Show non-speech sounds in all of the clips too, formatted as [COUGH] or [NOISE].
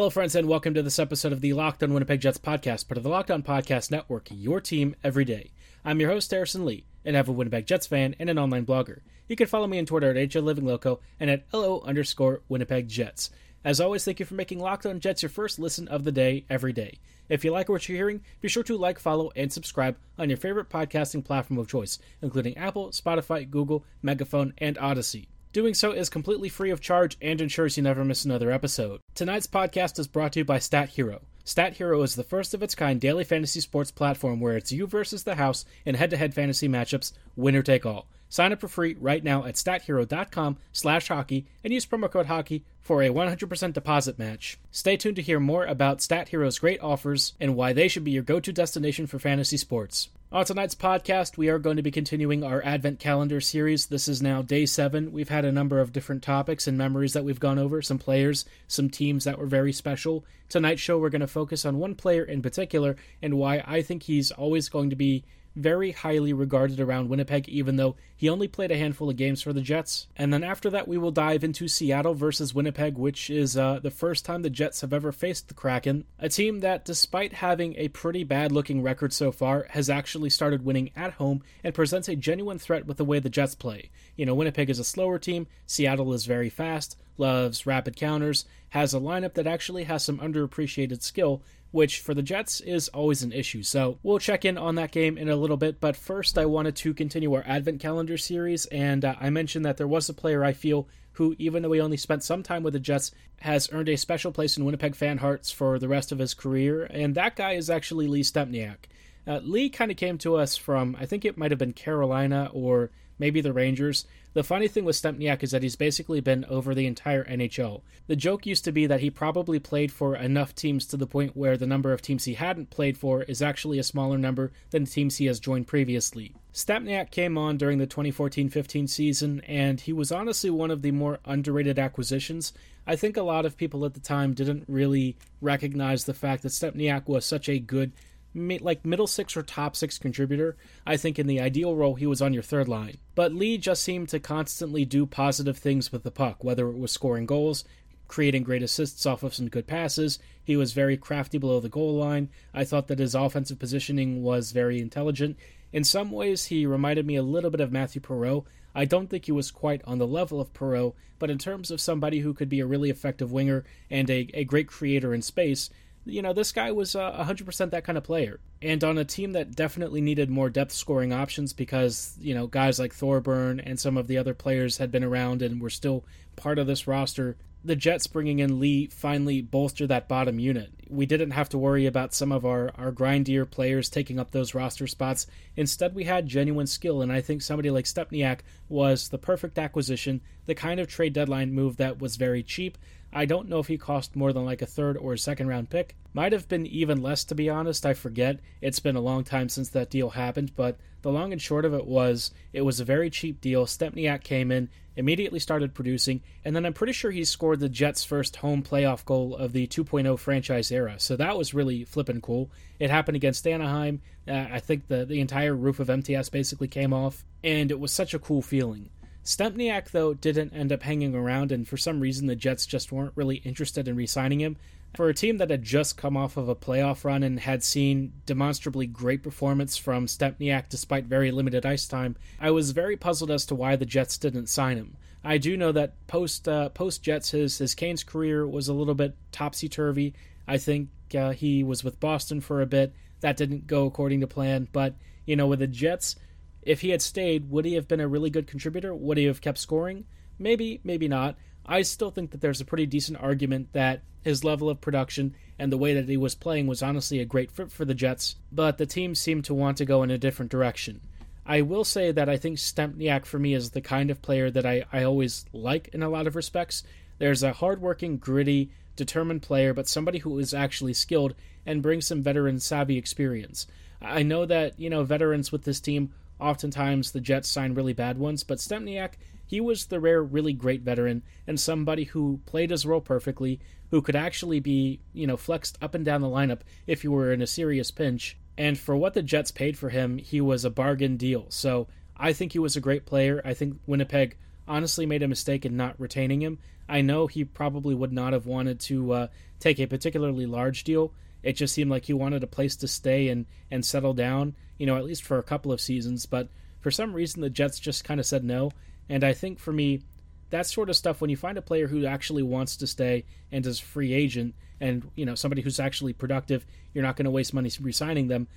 Hello, friends, and welcome to this episode of the Locked On Winnipeg Jets podcast, part of the Locked On Podcast Network, your team every day. I'm your host, Harrison Lee, an avid Winnipeg Jets fan and an online blogger. You can follow me on Twitter at HLivingLoco and at LO underscore Winnipeg Jets. As always, thank you for making Locked On Jets your first listen of the day every day. If you like what you're hearing, be sure to like, follow, and subscribe on your favorite podcasting platform of choice, including Apple, Spotify, Google, Megaphone, and Odyssey. Doing so is completely free of charge and ensures you never miss another episode. Tonight's podcast is brought to you by Stat Hero. Stat Hero is the first of its kind daily fantasy sports platform where it's you versus the house in head-to-head fantasy matchups, winner take all. Sign up for free right now at stathero.com slash hockey and use promo code hockey for a 100% deposit match. Stay tuned to hear more about Stat Hero's great offers and why they should be your go-to destination for fantasy sports. On tonight's podcast, we are going to be continuing our Advent Calendar series. This is now day seven. We've had a number of different topics and memories that we've gone over, some players, some teams that were very special. Tonight's show, we're going to focus on one player in particular and why I think he's always going to be very highly regarded around Winnipeg, even though he only played a handful of games for the Jets. And then after that, we will dive into Seattle versus Winnipeg, which is uh, the first time the Jets have ever faced the Kraken, a team that, despite having a pretty bad looking record so far, has actually started winning at home and presents a genuine threat with the way the Jets play. You know, Winnipeg is a slower team, Seattle is very fast, loves rapid counters, has a lineup that actually has some underappreciated skill, which for the Jets is always an issue. So we'll check in on that game in a little bit. But first, I wanted to continue our Advent Calendar series, and uh, I mentioned that there was a player I feel who, even though he only spent some time with the Jets, has earned a special place in Winnipeg fan hearts for the rest of his career, and that guy is actually Lee Stempniak. Uh, Lee kind of came to us from, I think it might have been Carolina or maybe the Rangers. The funny thing with Stempniak is that he's basically been over the entire NHL. The joke used to be that he probably played for enough teams to the point where the number of teams he hadn't played for is actually a smaller number than the teams he has joined previously. Stempniak came on during the 2014-15 season, and he was honestly one of the more underrated acquisitions. I think a lot of people at the time didn't really recognize the fact that Stempniak was such a good like middle six or top six contributor. I think in the ideal role, he was on your third line. But Lee just seemed to constantly do positive things with the puck, whether it was scoring goals, creating great assists off of some good passes. He was very crafty below the goal line. I thought that his offensive positioning was very intelligent. In some ways, he reminded me a little bit of Matthew Perreault. I don't think he was quite on the level of Perreault, but in terms of somebody who could be a really effective winger and a, a great creator in space, you know, this guy was uh, 100% that kind of player. And on a team that definitely needed more depth scoring options because, you know, guys like Thorburn and some of the other players had been around and were still part of this roster, the Jets bringing in Lee finally bolstered that bottom unit. We didn't have to worry about some of our, our grindier players taking up those roster spots. Instead, we had genuine skill, and I think somebody like Stempniak was the perfect acquisition, the kind of trade deadline move that was very cheap I don't know if he cost more than like a third or a second round pick. Might have been even less, to be honest. I forget. It's been a long time since that deal happened, but the long and short of it was it was a very cheap deal. Stempniak came in, immediately started producing, and then I'm pretty sure he scored the Jets' first home playoff goal of the 2.0 franchise era. So that was really flippin' cool. It happened against Anaheim. Uh, I think the, the entire roof of MTS basically came off, and it was such a cool feeling. Stempniak, though, didn't end up hanging around, and for some reason the Jets just weren't really interested in re signing him. For a team that had just come off of a playoff run and had seen demonstrably great performance from Stempniak despite very limited ice time, I was very puzzled as to why the Jets didn't sign him. I do know that post uh, post Jets, his his Canes career was a little bit topsy turvy. I think uh, he was with Boston for a bit. That didn't go according to plan. But you know, with the Jets, if he had stayed, would he have been a really good contributor? Would he have kept scoring? Maybe, maybe not. I still think that there's a pretty decent argument that his level of production and the way that he was playing was honestly a great fit for the Jets, but the team seemed to want to go in a different direction. I will say that I think Stempniak for me is the kind of player that I, I always like in a lot of respects. There's a hardworking, gritty, determined player, but somebody who is actually skilled and brings some veteran savvy experience. I know that, you know, veterans with this team, oftentimes the Jets sign really bad ones, but Stempniak, he was the rare, really great veteran and somebody who played his role perfectly, who could actually be, you know, flexed up and down the lineup if you were in a serious pinch. And for what the Jets paid for him, he was a bargain deal. So I think he was a great player. I think Winnipeg honestly made a mistake in not retaining him. I know he probably would not have wanted to uh, take a particularly large deal. It just seemed like he wanted a place to stay and, and settle down, you know, at least for a couple of seasons. But for some reason, the Jets just kind of said no. And I think for me, that sort of stuff, when you find a player who actually wants to stay and is free agent and, you know, somebody who's actually productive, you're not going to waste money re-signing them.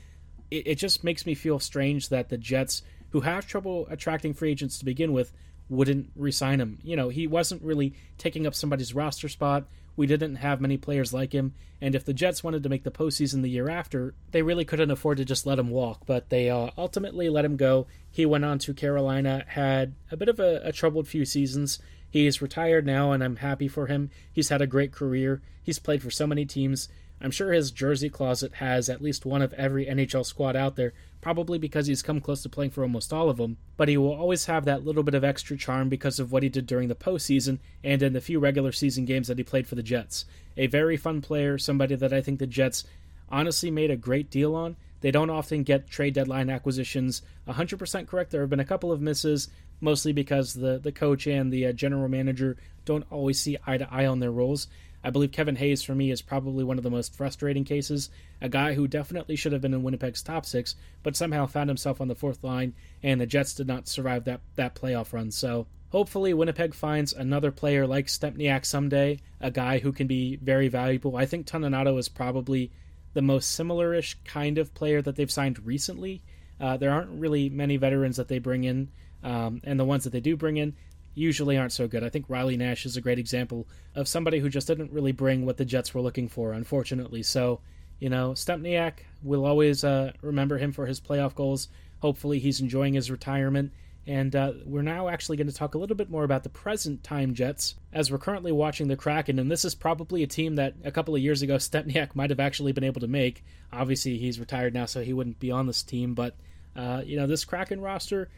It, it just makes me feel strange that the Jets, who have trouble attracting free agents to begin with, wouldn't resign him. You know, he wasn't really taking up somebody's roster spot. We didn't have many players like him, and if the Jets wanted to make the postseason the year after, they really couldn't afford to just let him walk. But they uh, ultimately let him go. He went on to Carolina, had a bit of a, a troubled few seasons. He's retired now, and I'm happy for him. He's had a great career. He's played for so many teams. I'm sure his jersey closet has at least one of every NHL squad out there, probably because he's come close to playing for almost all of them, but he will always have that little bit of extra charm because of what he did during the postseason and in the few regular season games that he played for the Jets. A very fun player, somebody that I think the Jets honestly made a great deal on. They don't often get trade deadline acquisitions 100% correct. There have been a couple of misses, mostly because the, the coach and the uh, general manager don't always see eye to eye on their roles. I believe Kevin Hayes, for me, is probably one of the most frustrating cases. A guy who definitely should have been in Winnipeg's top six, but somehow found himself on the fourth line, and the Jets did not survive that, that playoff run. So hopefully, Winnipeg finds another player like Stempniak someday, a guy who can be very valuable. I think Toninato is probably the most similar-ish kind of player that they've signed recently. Uh, there aren't really many veterans that they bring in, um, and the ones that they do bring in, usually aren't so good. I think Riley Nash is a great example of somebody who just didn't really bring what the Jets were looking for, unfortunately. So, you know, Stempniak, we'll always uh, remember him for his playoff goals. Hopefully, he's enjoying his retirement. And uh, we're now actually going to talk a little bit more about the present time Jets, as we're currently watching the Kraken. And this is probably a team that a couple of years ago [LAUGHS] Stempniak might have actually been able to make. Obviously, he's retired now, so he wouldn't be on this team. But, uh, you know, this Kraken roster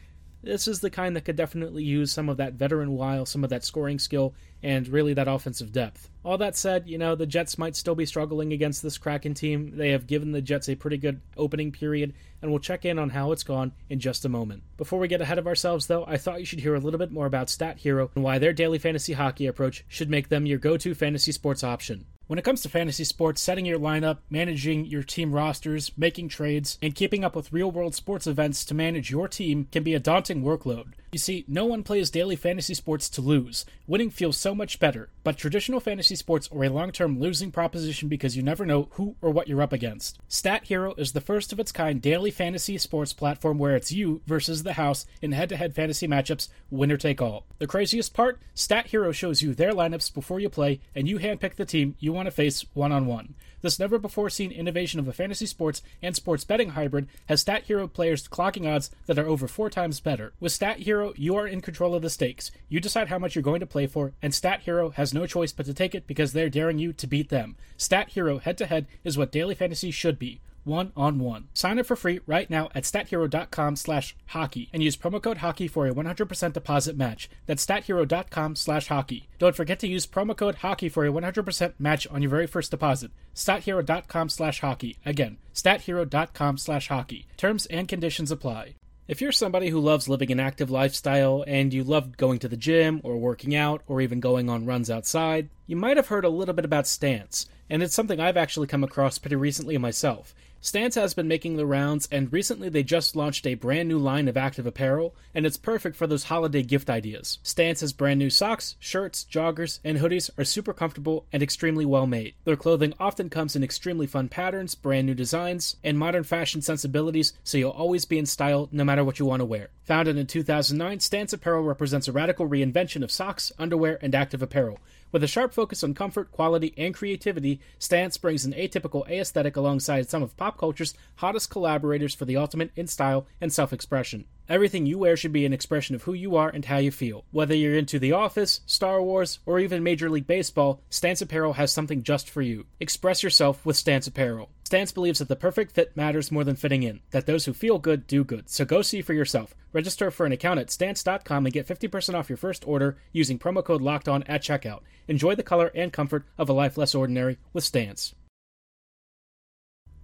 this is the kind that could definitely use some of that veteran wile, some of that scoring skill, and really that offensive depth. All that said, you know, the Jets might still be struggling against this Kraken team. They have given the Jets a pretty good opening period, and we'll check in on how it's gone in just a moment. Before we get ahead of ourselves, though, I thought you should hear a little bit more about Stat Hero and why their daily fantasy hockey approach should make them your go to fantasy sports option. When it comes to fantasy sports, setting your lineup, managing your team rosters, making trades, and keeping up with real world sports events to manage your team can be a daunting workload. You see, no one plays daily fantasy sports to lose. Winning feels so much better, but traditional fantasy sports are a long term losing proposition because you never know who or what you're up against. Stat Hero is the first of its kind daily fantasy sports platform where it's you versus the house in head to head fantasy matchups, winner take all. The craziest part? Stat Hero shows you their lineups before you play, and you handpick the team you want to face one on one. This never before seen innovation of a fantasy sports and sports betting hybrid has Stat Hero players clocking odds that are over four times better. With Stat You are in control of the stakes. You decide how much you're going to play for, and Stat Hero has no choice but to take it because they're daring you to beat them. Stat Hero head to head is what daily fantasy should be one on one. Sign up for free right now at stathero.com slash hockey and use promo code hockey for a 100% deposit match. That's stathero.com slash hockey. Don't forget to use promo code hockey for a 100% match on your very first deposit. stathero.com slash hockey. Again, stathero.com slash hockey. Terms and conditions apply. If you're somebody who loves living an active lifestyle and you love going to the gym or working out or even going on runs outside, you might have heard a little bit about Stance, and it's something I've actually come across pretty recently myself. Stance has been making the rounds, and recently they just launched a brand new line of active apparel, and it's perfect for those holiday gift ideas. Stance's brand new socks, shirts, joggers, and hoodies are super comfortable and extremely well made. Their clothing often comes in extremely fun patterns, brand new designs, and modern fashion sensibilities, so you'll always be in style no matter what you want to wear. Founded in 2009, Stance Apparel represents a radical reinvention of socks, underwear, and active apparel. With a sharp focus on comfort, quality, and creativity, Stance brings an atypical aesthetic alongside some of pop culture's hottest collaborators for the ultimate in style and self expression. Everything you wear should be an expression of who you are and how you feel. Whether you're into The Office, Star Wars, or even Major League Baseball, Stance Apparel has something just for you. Express yourself with Stance Apparel. Stance believes that the perfect fit matters more than fitting in, that those who feel good do good. So go see for yourself. Register for an account at stance.com and get 50% off your first order using promo code locked on at checkout. Enjoy the color and comfort of a life less ordinary with Stance.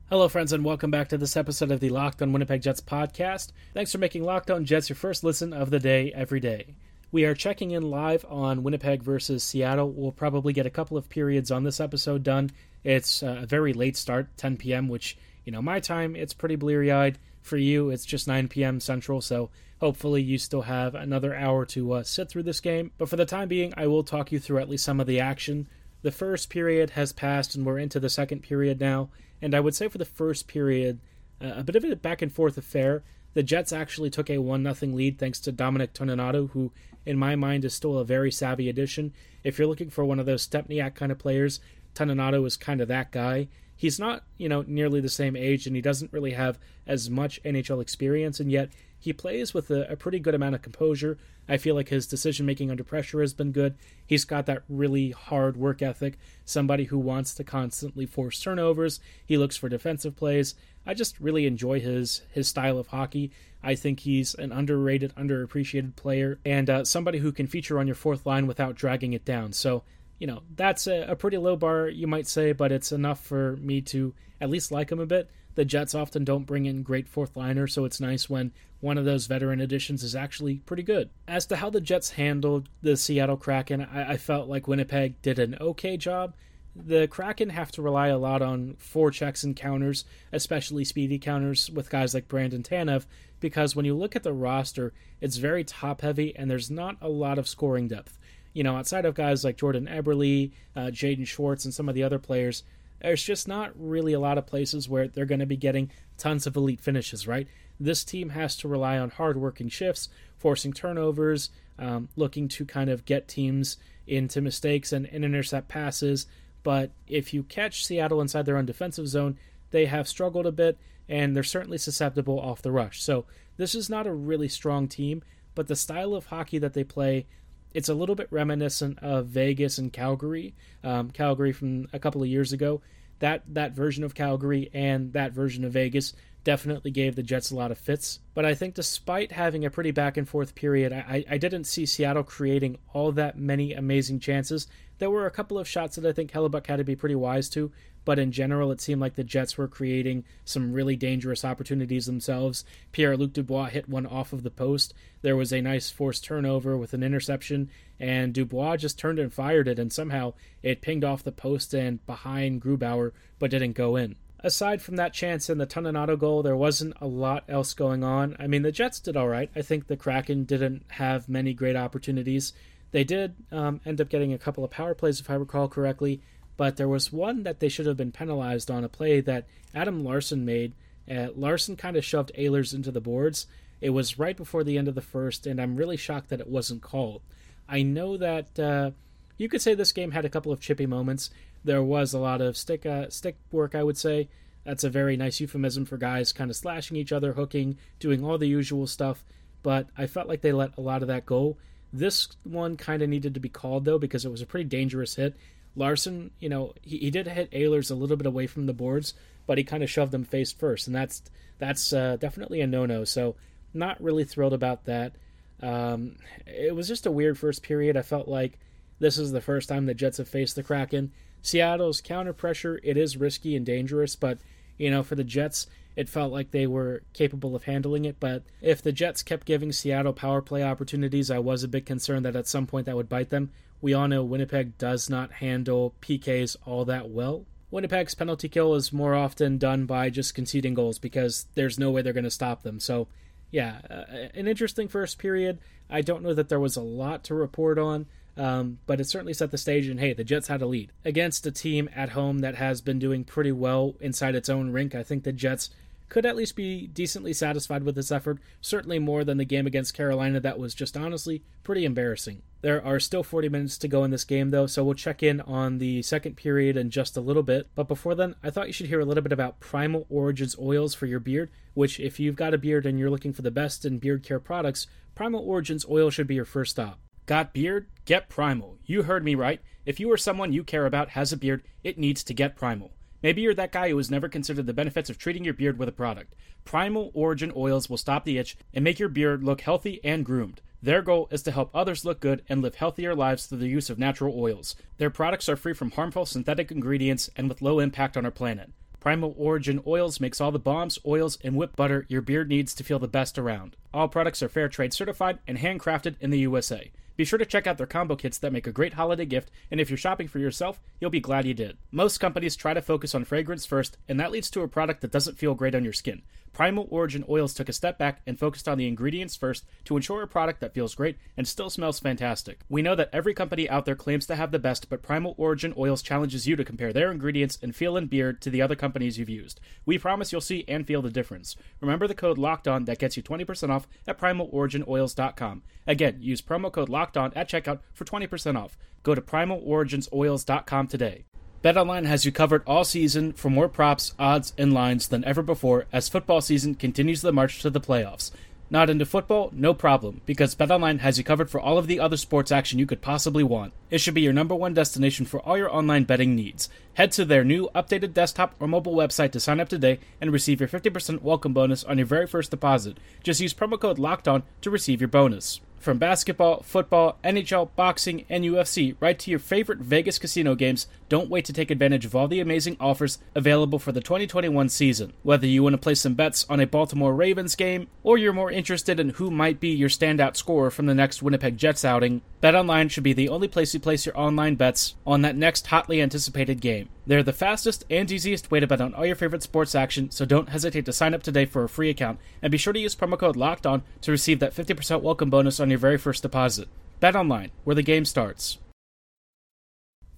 Hello, friends, and welcome back to this episode of the Locked on Winnipeg Jets podcast. Thanks for making Locked on Jets your first listen of the day every day. We are checking in live on Winnipeg versus Seattle. We'll probably get a couple of periods on this episode done it's a very late start, 10 p.m., which, you know, my time, it's pretty bleary eyed. For you, it's just 9 p.m. Central, so hopefully you still have another hour to uh, sit through this game. But for the time being, I will talk you through at least some of the action. The first period has passed, and we're into the second period now. And I would say for the first period, uh, a bit of a back and forth affair. The Jets actually took a 1 0 lead thanks to Dominic Toninato, who, in my mind, is still a very savvy addition. If you're looking for one of those Stempniak kind of players Toninato is kind of that guy. He's not, you know, nearly the same age and he doesn't really have as much NHL experience, and yet he plays with a, a pretty good amount of composure. I feel like his decision making under pressure has been good. He's got that really hard work ethic, somebody who wants to constantly force turnovers. He looks for defensive plays. I just really enjoy his his style of hockey. I think he's an underrated, underappreciated player, and uh, somebody who can feature on your fourth line without dragging it down. So you know, that's a, a, pretty low bar, you might say, but it's enough for me to at least like him a bit. The Jets often don't bring in great fourth liners, so it's nice when one of those veteran additions is actually pretty good. As to how the Jets handled the Seattle Kraken, I, I felt like Winnipeg did an okay job. The Kraken have to rely a lot on forechecks and counters, especially speedy counters with guys like Brandon Tanev, because when you look at the roster, it's very top heavy and there's not a lot of scoring depth you know, outside of guys like Jordan Eberle, uh, Jaden Schwartz, and some of the other players, there's just not really a lot of places where they're going to be getting tons of elite finishes, right? This team has to rely on hardworking shifts, forcing turnovers, um, looking to kind of get teams into mistakes and, and intercept passes. But if you catch Seattle inside their own defensive zone, they have struggled a bit, and they're certainly susceptible off the rush. So this is not a really strong team, but the style of hockey that they play, it's a little bit reminiscent of Vegas and Calgary, um, Calgary from a couple of years ago. That that version of Calgary and that version of Vegas definitely gave the Jets a lot of fits. But I think despite having a pretty back and forth period, I, I didn't see Seattle creating all that many amazing chances. There were a couple of shots that I think Hellebuyck had to be pretty wise to, but in general, it seemed like the Jets were creating some really dangerous opportunities themselves. Pierre Luc Dubois hit one off of the post. There was a nice forced turnover with an interception, and Dubois just turned and fired it, and somehow it pinged off the post and behind Grubauer, but didn't go in. Aside from that chance and the Toninato goal, there wasn't a lot else going on. I mean, the Jets did all right. I think the Kraken didn't have many great opportunities. They did um, end up getting a couple of power plays, if I recall correctly but there was one that they should have been penalized on a play that Adam Larsson made. Uh, Larsson kind of shoved Ehlers into the boards. It was right before the end of the first, and I'm really shocked that it wasn't called. I know that uh, you could say this game had a couple of chippy moments. There was a lot of stick uh, stick work, I would say. That's a very nice euphemism for guys kind of slashing each other, hooking, doing all the usual stuff. But I felt like they let a lot of that go. This one kind of needed to be called though because it was a pretty dangerous hit. Larsson, you know, he, he did hit Ehlers a little bit away from the boards, but he kind of shoved them face first, and that's that's uh, definitely a no-no. So, not really thrilled about that. Um, it was just a weird first period. I felt like this is the first time the Jets have faced the Kraken. Seattle's counter pressure it is risky and dangerous, but you know, for the Jets, it felt like they were capable of handling it. But if the Jets kept giving Seattle power play opportunities, I was a bit concerned that at some point that would bite them. We all know Winnipeg does not handle PKs all that well. Winnipeg's penalty kill is more often done by just conceding goals because there's no way they're going to stop them. So, yeah, uh, an interesting first period. I don't know that there was a lot to report on, um, but it certainly set the stage. And hey, the Jets had a lead against a team at home that has been doing pretty well inside its own rink. I think the Jets could at least be decently satisfied with this effort, certainly more than the game against Carolina that was just honestly pretty embarrassing. There are still 40 minutes to go in this game, though, so we'll check in on the second period in just a little bit. But before then, I thought you should hear a little bit about Primal Origins oils for your beard, which, if you've got a beard and you're looking for the best in beard care products, Primal Origins oil should be your first stop. Got beard? Get Primal. You heard me right. If you or someone you care about has a beard, it needs to get Primal. Maybe you're that guy who has never considered the benefits of treating your beard with a product. Primal Origin oils will stop the itch and make your beard look healthy and groomed. Their goal is to help others look good and live healthier lives through the use of natural oils. Their products are free from harmful synthetic ingredients and with low impact on our planet. Primal Origin Oils makes all the balms, oils, and whipped butter your beard needs to feel the best around. All products are fair trade certified and handcrafted in the USA. Be sure to check out their combo kits that make a great holiday gift, and if you're shopping for yourself, you'll be glad you did. Most companies try to focus on fragrance first, and that leads to a product that doesn't feel great on your skin. Primal Origin Oils took a step back and focused on the ingredients first to ensure a product that feels great and still smells fantastic. We know that every company out there claims to have the best, but Primal Origin Oils challenges you to compare their ingredients and feel and beard to the other companies you've used. We promise you'll see and feel the difference. Remember the code Locked On that gets you 20% off at primaloriginoils.com. Again, use promo code Locked On at checkout for 20% off. Go to primaloriginsoils.com today. BetOnline has you covered all season for more props, odds, and lines than ever before as football season continues the march to the playoffs. Not into football? No problem, because BetOnline has you covered for all of the other sports action you could possibly want. It should be your number one destination for all your online betting needs. Head to their new updated desktop or mobile website to sign up today and receive your 50% welcome bonus on your very first deposit. Just use promo code LOCKED ON to receive your bonus. From basketball, football, NHL, boxing, and UFC, right to your favorite Vegas casino games, don't wait to take advantage of all the amazing offers available for the 2021 season. Whether you want to place some bets on a Baltimore Ravens game, or you're more interested in who might be your standout scorer from the next Winnipeg Jets outing, BetOnline should be the only place you place your online bets on that next hotly anticipated game. They're the fastest and easiest way to bet on all your favorite sports action, so don't hesitate to sign up today for a free account, and be sure to use promo code Locked On to receive that 50% welcome bonus on your very first deposit. Bet online, where the game starts.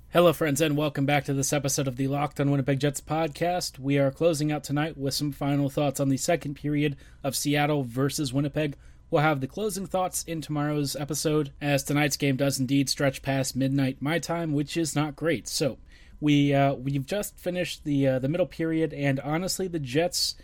Hello, friends, and welcome back to this episode of the Locked on Winnipeg Jets podcast. We are closing out tonight with some final thoughts on the second period of Seattle versus Winnipeg. We'll have the closing thoughts in tomorrow's episode, as tonight's game does indeed stretch past midnight my time, which is not great. So we uh, we've just finished the uh, the middle period, and honestly, the Jets,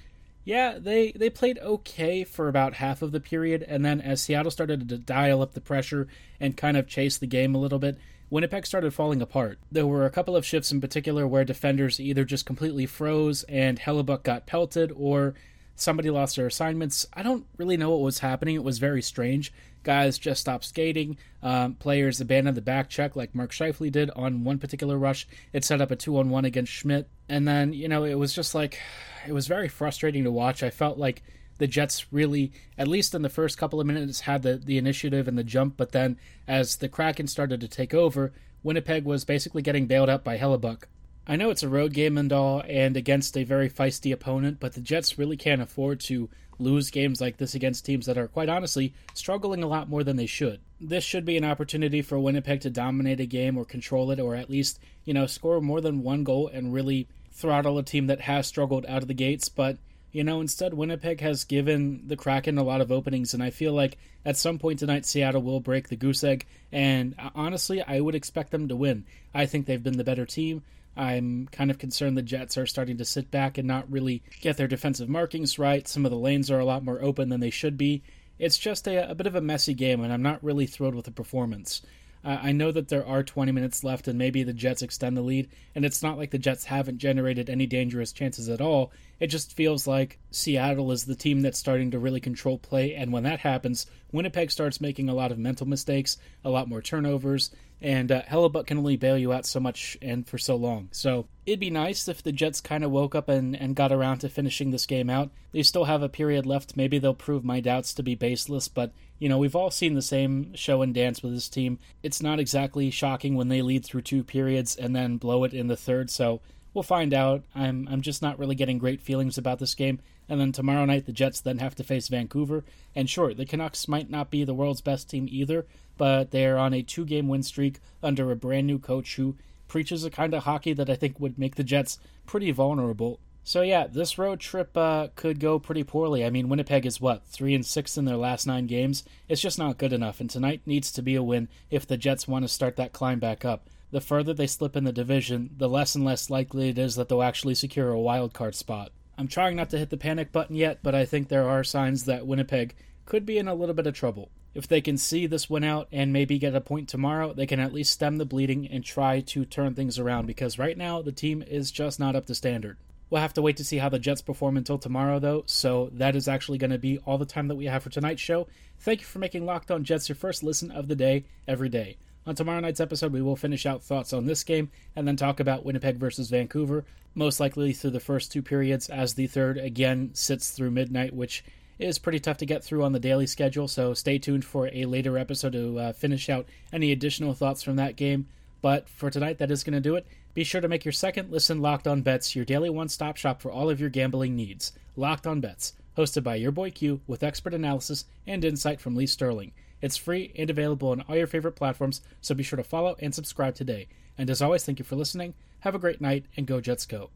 yeah, they they played okay for about half of the period, and then as Seattle started to dial up the pressure and kind of chase the game a little bit, Winnipeg started falling apart. There were a couple of shifts in particular where defenders either just completely froze and Hellebuyck got pelted, or somebody lost their assignments. I don't really know what was happening. It was very strange. Guys just stopped skating. Um, players abandoned the back check like Mark Scheifele did on one particular rush. It set up a two on one against Schmidt. And then, you know, it was just like, it was very frustrating to watch. I felt like the Jets really, at least in the first couple of minutes, had the, the initiative and the jump. But then as the Kraken started to take over, Winnipeg was basically getting bailed out by Hellebuyck. I know it's a road game and all, and against a very feisty opponent, but the Jets really can't afford to lose games like this against teams that are, quite honestly, struggling a lot more than they should. This should be an opportunity for Winnipeg to dominate a game or control it, or at least, you know, score more than one goal and really throttle a team that has struggled out of the gates. But, you know, instead, Winnipeg has given the Kraken a lot of openings, and I feel like at some point tonight, Seattle will break the goose egg. And uh, honestly, I would expect them to win. I think they've been the better team. I'm kind of concerned the Jets are starting to sit back and not really get their defensive markings right. Some of the lanes are a lot more open than they should be. It's just a, a bit of a messy game, and I'm not really thrilled with the performance. Uh, I know that there are 20 minutes left, and maybe the Jets extend the lead, and it's not like the Jets haven't generated any dangerous chances at all. It just feels like Seattle is the team that's starting to really control play, and when that happens, Winnipeg starts making a lot of mental mistakes, a lot more turnovers, and uh, Hellebuyck can only bail you out so much and for so long. So it'd be nice if the Jets kind of woke up and, and got around to finishing this game out. They still have a period left. Maybe they'll prove my doubts to be baseless, but you know, we've all seen the same show and dance with this team. It's not exactly shocking when they lead through two periods and then blow it in the third, so we'll find out. I'm I'm just not really getting great feelings about this game. And then tomorrow night the Jets then have to face Vancouver. And sure, the Canucks might not be the world's best team either, but they're on a two game win streak under a brand new coach who preaches a kind of hockey that I think would make the Jets pretty vulnerable. So yeah, this road trip uh, could go pretty poorly. I mean, Winnipeg is what three and six in their last nine games. It's just not good enough, and tonight needs to be a win if the Jets want to start that climb back up. The further they slip in the division, the less and less likely it is that they'll actually secure a wild card spot. I'm trying not to hit the panic button yet, but I think there are signs that Winnipeg could be in a little bit of trouble. If they can see this win out and maybe get a point tomorrow, they can at least stem the bleeding and try to turn things around because right now the team is just not up to standard. We'll have to wait to see how the Jets perform until tomorrow, though, so that is actually going to be all the time that we have for tonight's show. Thank you for making Locked On Jets your first listen of the day every day. On tomorrow night's episode, we will finish out thoughts on this game and then talk about Winnipeg versus Vancouver, most likely through the first two periods, as the third again sits through midnight, which is pretty tough to get through on the daily schedule. So stay tuned for a later episode to uh, finish out any additional thoughts from that game. But for tonight, that is going to do it. Be sure to make your second listen Locked On Bets your daily one stop shop for all of your gambling needs. Locked On Bets, hosted by your boy Q with expert analysis and insight from Lee Sterling. It's free and available on all your favorite platforms, so be sure to follow and subscribe today. And as always, thank you for listening. Have a great night, and go Jets go.